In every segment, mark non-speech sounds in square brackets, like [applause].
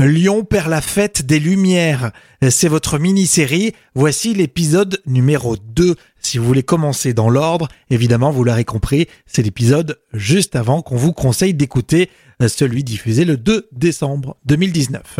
Lyon perd la fête des Lumières. C'est votre mini-série. Voici l'épisode numéro 2. Si vous voulez commencer dans l'ordre, évidemment, vous l'aurez compris, c'est l'épisode juste avant qu'on vous conseille d'écouter celui diffusé le 2 décembre 2019.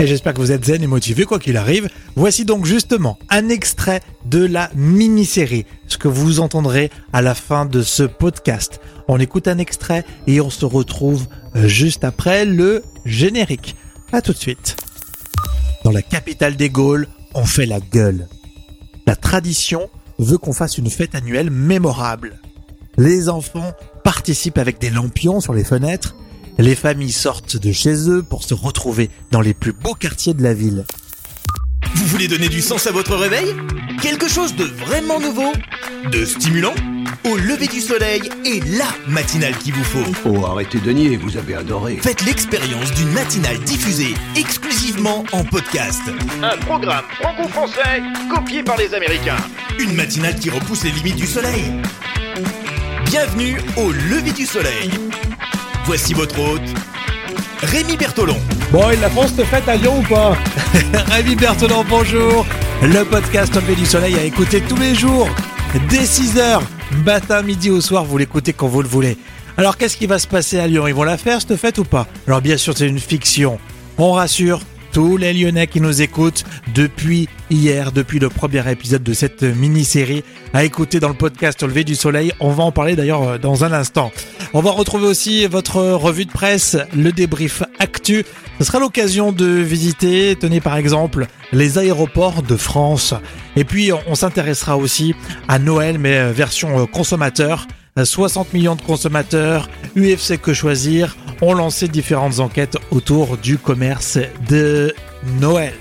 Et j'espère que vous êtes zen et motivé quoi qu'il arrive. Voici donc justement un extrait de la mini-série, ce que vous entendrez à la fin de ce podcast. On écoute un extrait et on se retrouve juste après le générique. À tout de suite. Dans la capitale des Gaules, on fait la gueule. La tradition veut qu'on fasse une fête annuelle mémorable. Les enfants participent avec des lampions sur les fenêtres les familles sortent de chez eux pour se retrouver dans les plus beaux quartiers de la ville. Vous voulez donner du sens à votre réveil Quelque chose de vraiment nouveau De stimulant Au lever du soleil et la matinale qu'il vous faut. Oh, arrêtez de nier, vous avez adoré. Faites l'expérience d'une matinale diffusée exclusivement en podcast. Un programme franco-français copié par les Américains. Une matinale qui repousse les limites du soleil. Bienvenue au lever du soleil. Voici votre hôte, Rémi Bertolon. Bon, il la France cette fête à Lyon ou pas [laughs] Rémi Bertolon, bonjour Le podcast Levé du Soleil à écouter tous les jours, dès 6h, matin, midi ou soir, vous l'écoutez quand vous le voulez. Alors qu'est-ce qui va se passer à Lyon? Ils vont la faire cette fête ou pas? Alors bien sûr, c'est une fiction. On rassure, tous les Lyonnais qui nous écoutent depuis hier, depuis le premier épisode de cette mini-série, à écouter dans le podcast Au lever du soleil. On va en parler d'ailleurs euh, dans un instant. On va retrouver aussi votre revue de presse, le débrief actu. Ce sera l'occasion de visiter, tenez par exemple, les aéroports de France. Et puis on s'intéressera aussi à Noël, mais euh, version euh, consommateur. 60 millions de consommateurs, UFC que choisir, ont lancé différentes enquêtes autour du commerce de Noël.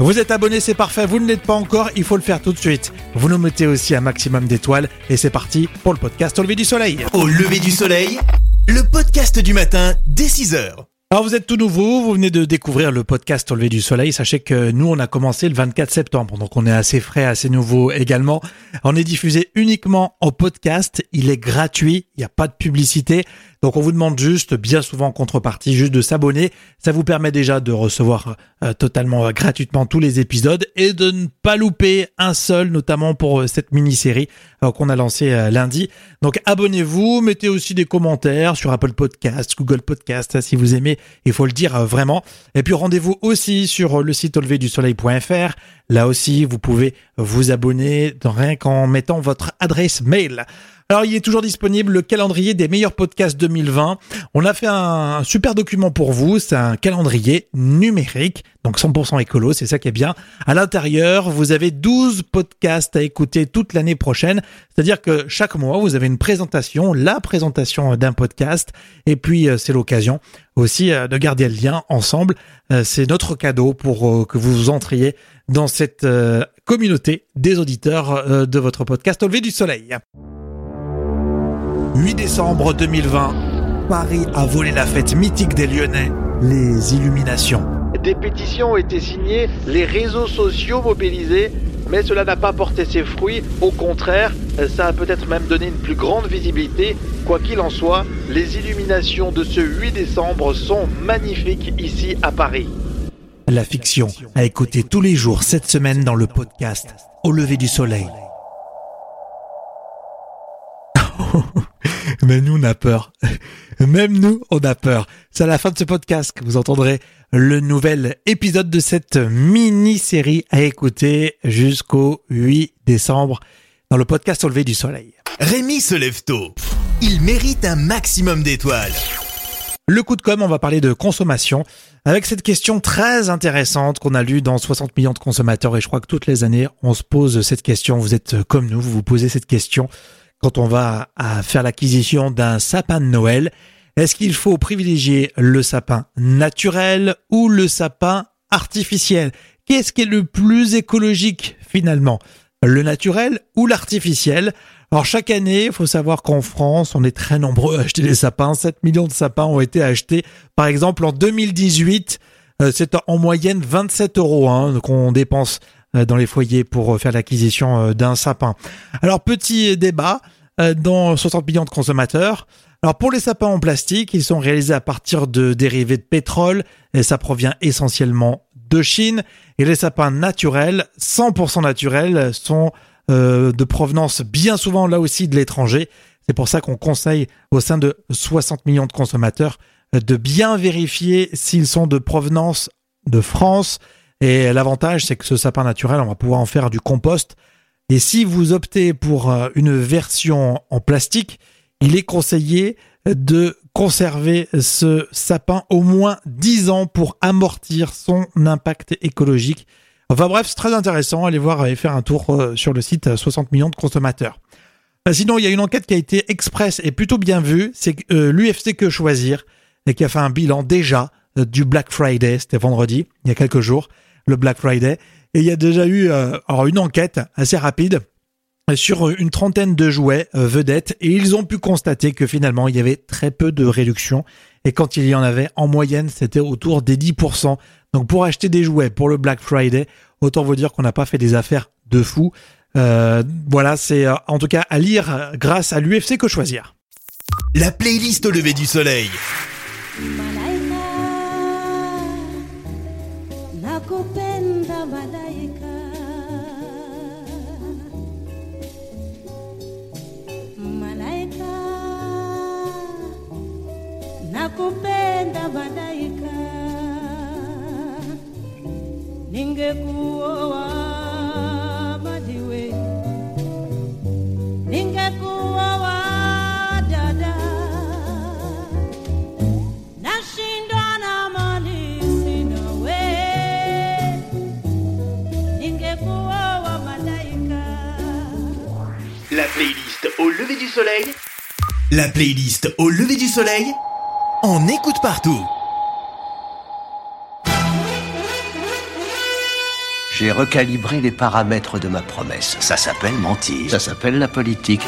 Vous êtes abonné, c'est parfait. Vous ne l'êtes pas encore, il faut le faire tout de suite. Vous nous mettez aussi un maximum d'étoiles et c'est parti pour le podcast Au lever du soleil. Au lever du soleil, le podcast du matin dès 6h. Alors vous êtes tout nouveau, vous venez de découvrir le podcast Au lever du soleil. Sachez que nous on a commencé le 24 septembre, donc on est assez frais, assez nouveau également. On est diffusé uniquement en podcast, il est gratuit, il n'y a pas de publicité. Donc on vous demande juste, bien souvent en contrepartie, juste de s'abonner. Ça vous permet déjà de recevoir euh, totalement euh, gratuitement tous les épisodes et de ne pas louper un seul, notamment pour euh, cette mini-série qu'on a lancée lundi. Donc abonnez-vous, mettez aussi des commentaires sur Apple Podcast, Google Podcast, si vous aimez, il faut le dire vraiment. Et puis rendez-vous aussi sur le site auleverdusoleil.fr. Là aussi, vous pouvez vous abonner rien qu'en mettant votre adresse mail. Alors, il est toujours disponible le calendrier des meilleurs podcasts 2020. On a fait un super document pour vous. C'est un calendrier numérique, donc 100% écolo. C'est ça qui est bien. À l'intérieur, vous avez 12 podcasts à écouter toute l'année prochaine. C'est-à-dire que chaque mois, vous avez une présentation, la présentation d'un podcast. Et puis, euh, c'est l'occasion aussi euh, de garder le lien ensemble. Euh, c'est notre cadeau pour que vous entriez dans cette communauté des auditeurs de votre podcast Au lever du soleil. 8 décembre 2020, Paris a volé la fête mythique des Lyonnais, les illuminations. Des pétitions ont été signées, les réseaux sociaux mobilisés, mais cela n'a pas porté ses fruits. Au contraire, ça a peut-être même donné une plus grande visibilité. Quoi qu'il en soit, les illuminations de ce 8 décembre sont magnifiques ici à Paris. La fiction a écouté tous les jours cette semaine dans le podcast Au lever du soleil. [laughs] Mais nous, on a peur. Même nous, on a peur. C'est à la fin de ce podcast que vous entendrez le nouvel épisode de cette mini-série à écouter jusqu'au 8 décembre dans le podcast Au lever du soleil. Rémi se lève tôt. Il mérite un maximum d'étoiles. Le coup de com', on va parler de consommation avec cette question très intéressante qu'on a lue dans 60 millions de consommateurs et je crois que toutes les années, on se pose cette question. Vous êtes comme nous, vous vous posez cette question quand on va à faire l'acquisition d'un sapin de Noël, est-ce qu'il faut privilégier le sapin naturel ou le sapin artificiel? Qu'est-ce qui est le plus écologique finalement? Le naturel ou l'artificiel? Alors chaque année, il faut savoir qu'en France, on est très nombreux à acheter des sapins. 7 millions de sapins ont été achetés. Par exemple, en 2018, euh, c'est en moyenne 27 euros hein, qu'on dépense euh, dans les foyers pour faire l'acquisition euh, d'un sapin. Alors petit débat, euh, dont 60 millions de consommateurs. Alors pour les sapins en plastique, ils sont réalisés à partir de dérivés de pétrole et ça provient essentiellement de Chine. Et les sapins naturels, 100% naturels, sont euh, de provenance bien souvent là aussi de l'étranger. C'est pour ça qu'on conseille au sein de 60 millions de consommateurs de bien vérifier s'ils sont de provenance de France. Et l'avantage, c'est que ce sapin naturel, on va pouvoir en faire du compost. Et si vous optez pour euh, une version en plastique, il est conseillé de conserver ce sapin au moins 10 ans pour amortir son impact écologique. Enfin bref, c'est très intéressant. Allez voir et faire un tour euh, sur le site 60 millions de consommateurs. Euh, sinon, il y a une enquête qui a été express et plutôt bien vue. C'est euh, l'UFC Que Choisir et qui a fait un bilan déjà du Black Friday. C'était vendredi, il y a quelques jours, le Black Friday. Et il y a déjà eu alors une enquête assez rapide sur une trentaine de jouets euh, vedettes et ils ont pu constater que finalement il y avait très peu de réduction et quand il y en avait en moyenne c'était autour des 10%. Donc pour acheter des jouets pour le Black Friday, autant vous dire qu'on n'a pas fait des affaires de fou. Euh, voilà, c'est euh, en tout cas à lire grâce à l'UFC que choisir. La playlist au lever du soleil. Au lever du soleil. La playlist au lever du soleil on écoute partout. J'ai recalibré les paramètres de ma promesse. Ça s'appelle mentir. Ça s'appelle la politique.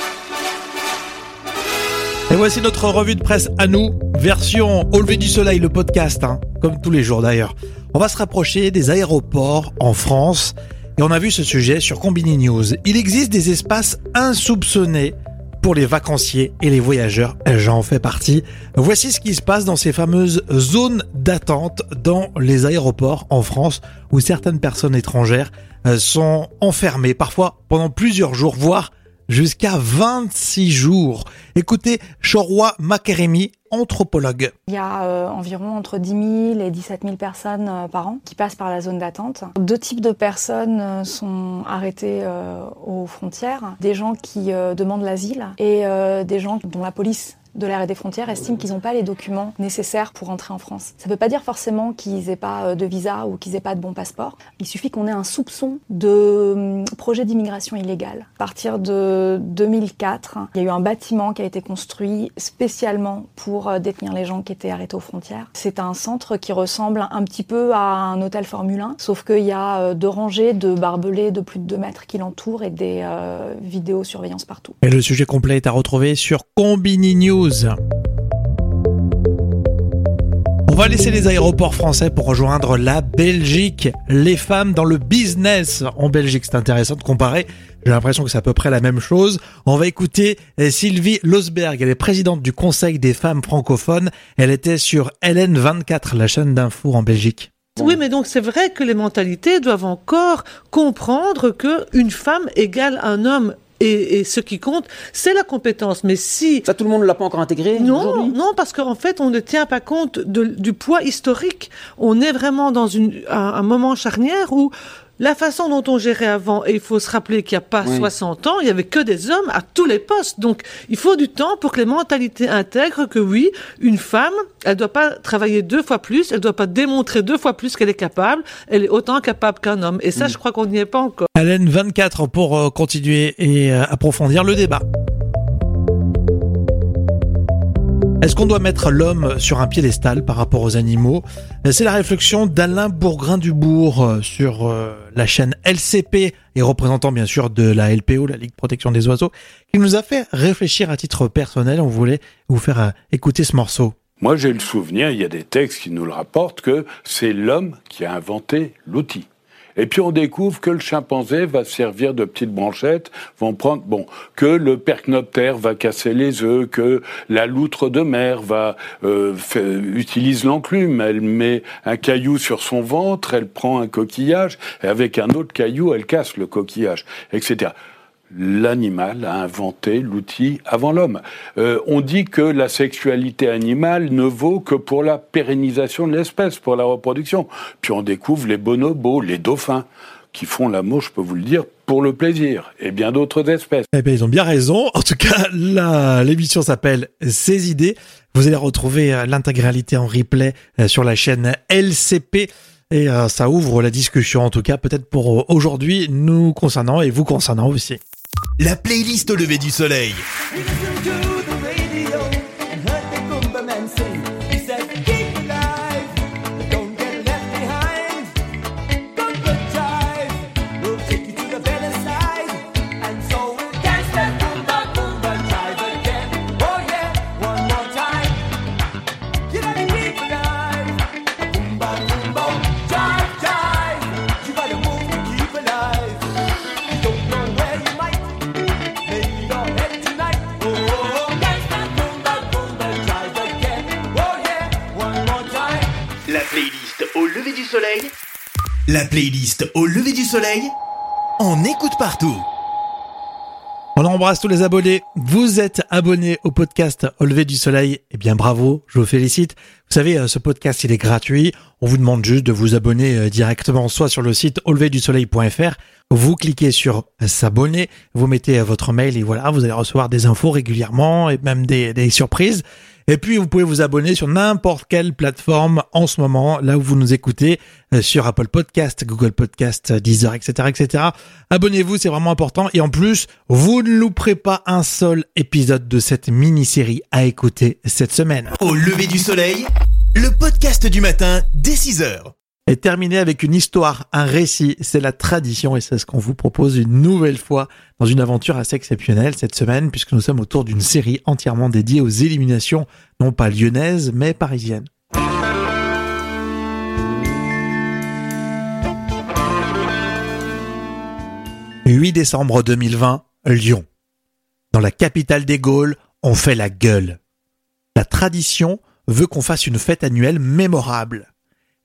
Et voici notre revue de presse à nous, version au lever du soleil, le podcast, hein, comme tous les jours d'ailleurs. On va se rapprocher des aéroports en France et on a vu ce sujet sur Combini News. Il existe des espaces insoupçonnés pour les vacanciers et les voyageurs. J'en fais partie. Voici ce qui se passe dans ces fameuses zones d'attente dans les aéroports en France où certaines personnes étrangères euh, sont enfermées parfois pendant plusieurs jours, voire jusqu'à 26 jours. Écoutez Chorwa Makeremi, anthropologue. Il y a euh, environ entre 10 000 et 17 000 personnes euh, par an qui passent par la zone d'attente. Deux types de personnes euh, sont arrêtées aux frontières. Des gens qui demandent l'asile et des gens dont la police de l'air et des frontières estiment qu'ils n'ont pas les documents nécessaires pour entrer en France. Ça ne veut pas dire forcément qu'ils n'aient pas euh, de visa ou qu'ils n'aient pas de bon passeport. Il suffit qu'on ait un soupçon de hum, projet d'immigration illégale. À partir de 2004, il y a eu un bâtiment qui a été construit spécialement pour euh, détenir les gens qui étaient arrêtés aux frontières. C'est un centre qui ressemble un petit peu à un hôtel Formule 1, sauf qu'il y a euh, deux rangées de barbelés de plus de 2 mètres qui l'entourent et des vidéosurveillance partout. Et le sujet complet est à retrouver sur Combini News. On va laisser les aéroports français pour rejoindre la Belgique. Les femmes dans le business en Belgique, c'est intéressant de comparer. J'ai l'impression que c'est à peu près la même chose. On va écouter euh, Sylvie Losberg. Elle est présidente du Conseil des femmes francophones. Elle était sur LN24, la chaîne d'infos en Belgique. Oui, mais donc c'est vrai que les mentalités doivent encore comprendre que une femme égale un homme et, ce qui compte, c'est la compétence. Mais si... Ça, tout le monde ne l'a pas encore intégré Non, non, parce qu'en fait, on ne tient pas compte du poids historique. On est vraiment dans une, un moment charnière où la façon dont on gérait avant, et il faut se rappeler qu'il n'y a pas 60 ans, il y avait que des hommes à tous les postes. Donc, il faut du temps pour que les mentalités intègrent que oui, une femme, elle doit pas travailler deux fois plus, elle doit pas démontrer deux fois plus qu'elle est capable, elle est autant capable qu'un homme. Et ça, mm. je crois qu'on n'y est pas encore. Hélène, 24 pour euh, continuer et euh, approfondir le débat. Est-ce qu'on doit mettre l'homme sur un piédestal par rapport aux animaux? C'est la réflexion d'Alain Bourgrin-Dubourg euh, sur euh, la chaîne LCP et représentant bien sûr de la LPO, la Ligue Protection des Oiseaux, qui nous a fait réfléchir à titre personnel. On voulait vous faire euh, écouter ce morceau. Moi j'ai le souvenir, il y a des textes qui nous le rapportent, que c'est l'homme qui a inventé l'outil. Et puis on découvre que le chimpanzé va servir de petites branchettes, vont prendre, bon, que le percnoptère va casser les œufs, que la loutre de mer va euh, utilise l'enclume, elle met un caillou sur son ventre, elle prend un coquillage, et avec un autre caillou, elle casse le coquillage, etc l'animal a inventé l'outil avant l'homme. Euh, on dit que la sexualité animale ne vaut que pour la pérennisation de l'espèce, pour la reproduction. Puis on découvre les bonobos, les dauphins, qui font l'amour, je peux vous le dire, pour le plaisir, et bien d'autres espèces. Eh bien, ils ont bien raison. En tout cas, l'émission s'appelle Ces idées. Vous allez retrouver euh, l'intégralité en replay euh, sur la chaîne LCP. Et euh, ça ouvre la discussion, en tout cas, peut-être pour aujourd'hui, nous concernant et vous concernant aussi. La playlist au lever du soleil. La playlist au lever du soleil. On écoute partout. On embrasse tous les abonnés. Vous êtes abonnés au podcast Au lever du soleil. Eh bien, bravo. Je vous félicite. Vous savez, euh, ce podcast, il est gratuit. On vous demande juste de vous abonner euh, directement, soit sur le site auleverdusoleil.fr. Vous cliquez sur s'abonner. Vous mettez euh, votre mail et voilà, vous allez recevoir des infos régulièrement et même des surprises. Et puis, vous pouvez vous abonner sur n'importe quelle plateforme en ce moment, là où vous nous écoutez, euh, sur Apple Podcast, Google Podcast, Deezer, etc., etc. Abonnez-vous, c'est vraiment important. Et en plus, vous ne louperez pas un seul épisode de cette mini-série à écouter cette semaine. Au lever du soleil, le podcast du matin dès 6 heures. Et terminer avec une histoire, un récit, c'est la tradition et c'est ce qu'on vous propose une nouvelle fois dans une aventure assez exceptionnelle cette semaine puisque nous sommes autour d'une série entièrement dédiée aux éliminations, non pas lyonnaises mais parisiennes. « 8 décembre 2020, Lyon. Dans la capitale des Gaules, on fait la gueule. La tradition veut qu'on fasse une fête annuelle mémorable.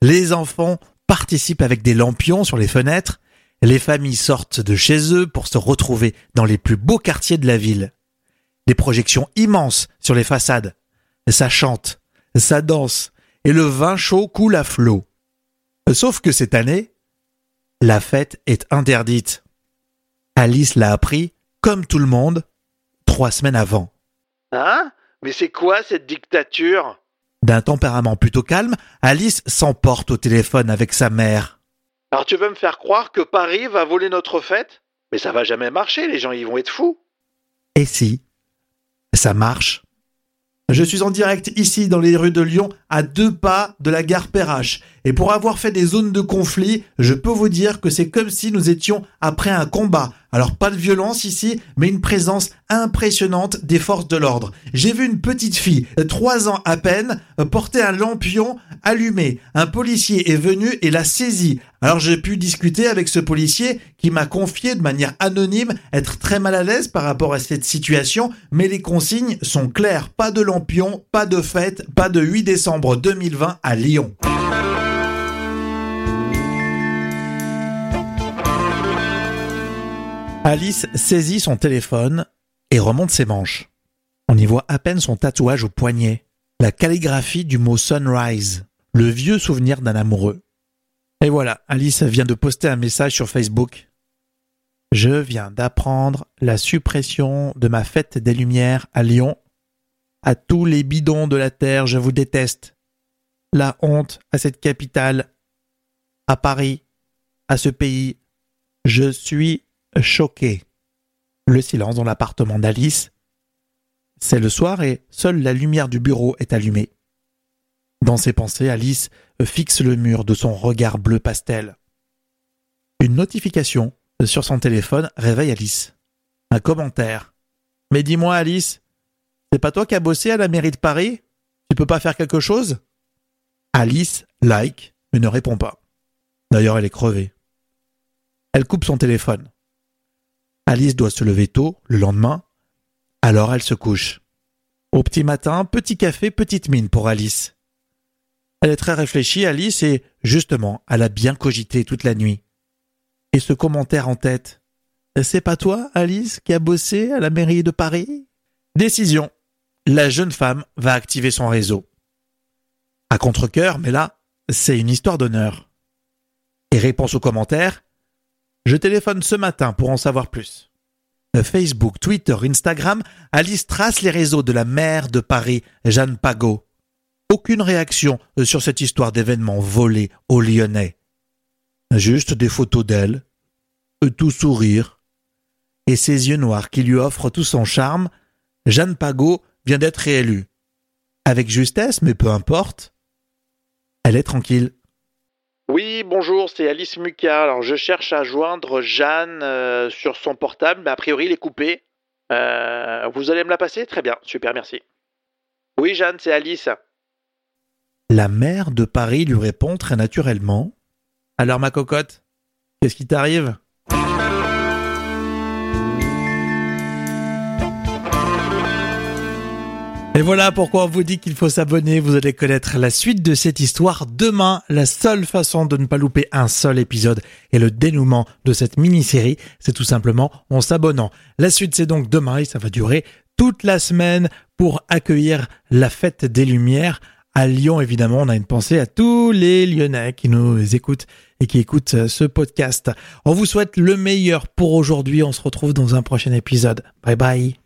Les enfants participent avec des lampions sur les fenêtres. Les familles sortent de chez eux pour se retrouver dans les plus beaux quartiers de la ville. Des projections immenses sur les façades. Ça chante, ça danse, et le vin chaud coule à flot. Sauf que cette année, la fête est interdite. Alice l'a appris, comme tout le monde, trois semaines avant. Hein? Mais c'est quoi cette dictature? D'un tempérament plutôt calme, Alice s'emporte au téléphone avec sa mère. Alors tu veux me faire croire que Paris va voler notre fête? Mais ça va jamais marcher, les gens ils vont être fous. Et si ça marche? Je suis en direct ici dans les rues de Lyon, à deux pas de la gare Perrache. Et pour avoir fait des zones de conflit, je peux vous dire que c'est comme si nous étions après un combat. Alors pas de violence ici, mais une présence impressionnante des forces de l'ordre. J'ai vu une petite fille, trois ans à peine, porter un lampion allumé. Un policier est venu et l'a saisi. Alors j'ai pu discuter avec ce policier qui m'a confié de manière anonyme être très mal à l'aise par rapport à cette situation, mais les consignes sont claires. Pas de lampion, pas de fête, pas de 8 décembre 2020 à Lyon. Alice saisit son téléphone et remonte ses manches. On y voit à peine son tatouage au poignet, la calligraphie du mot sunrise, le vieux souvenir d'un amoureux. Et voilà, Alice vient de poster un message sur Facebook. Je viens d'apprendre la suppression de ma fête des Lumières à Lyon. À tous les bidons de la terre, je vous déteste. La honte à cette capitale, à Paris, à ce pays. Je suis choqué. Le silence dans l'appartement d'Alice. C'est le soir et seule la lumière du bureau est allumée. Dans ses pensées, Alice fixe le mur de son regard bleu pastel. Une notification sur son téléphone réveille Alice. Un commentaire. Mais dis-moi, Alice, c'est pas toi qui as bossé à la mairie de Paris? Tu peux pas faire quelque chose? Alice like, mais ne répond pas. D'ailleurs, elle est crevée. Elle coupe son téléphone. Alice doit se lever tôt le lendemain, alors elle se couche. Au petit matin, petit café, petite mine pour Alice. Elle est très réfléchie, Alice, et justement, elle a bien cogité toute la nuit. Et ce commentaire en tête. C'est pas toi, Alice, qui a bossé à la mairie de Paris? Décision. La jeune femme va activer son réseau. À contre-coeur, mais là, c'est une histoire d'honneur. Et réponse aux commentaires Je téléphone ce matin pour en savoir plus. Facebook, Twitter, Instagram, Alice trace les réseaux de la maire de Paris, Jeanne Pagot. Aucune réaction sur cette histoire d'événement volé aux Lyonnais. Juste des photos d'elle, tout sourire, et ses yeux noirs qui lui offrent tout son charme, Jeanne Pagot vient d'être réélue. Avec justesse, mais peu importe. Elle est tranquille. Oui, bonjour, c'est Alice Muka. Alors, je cherche à joindre Jeanne euh, sur son portable, mais a priori, il est coupé. Euh, vous allez me la passer? Très bien, super, merci. Oui, Jeanne, c'est Alice. La maire de Paris lui répond très naturellement. Alors, ma cocotte, qu'est-ce qui t'arrive? Et voilà pourquoi on vous dit qu'il faut s'abonner. Vous allez connaître la suite de cette histoire demain. La seule façon de ne pas louper un seul épisode et le dénouement de cette mini-série, c'est tout simplement en s'abonnant. La suite, c'est donc demain et ça va durer toute la semaine pour accueillir la fête des Lumières. À Lyon, évidemment, on a une pensée à tous les Lyonnais qui nous écoutent et qui écoutent ce podcast. On vous souhaite le meilleur pour aujourd'hui. On se retrouve dans un prochain épisode. Bye bye.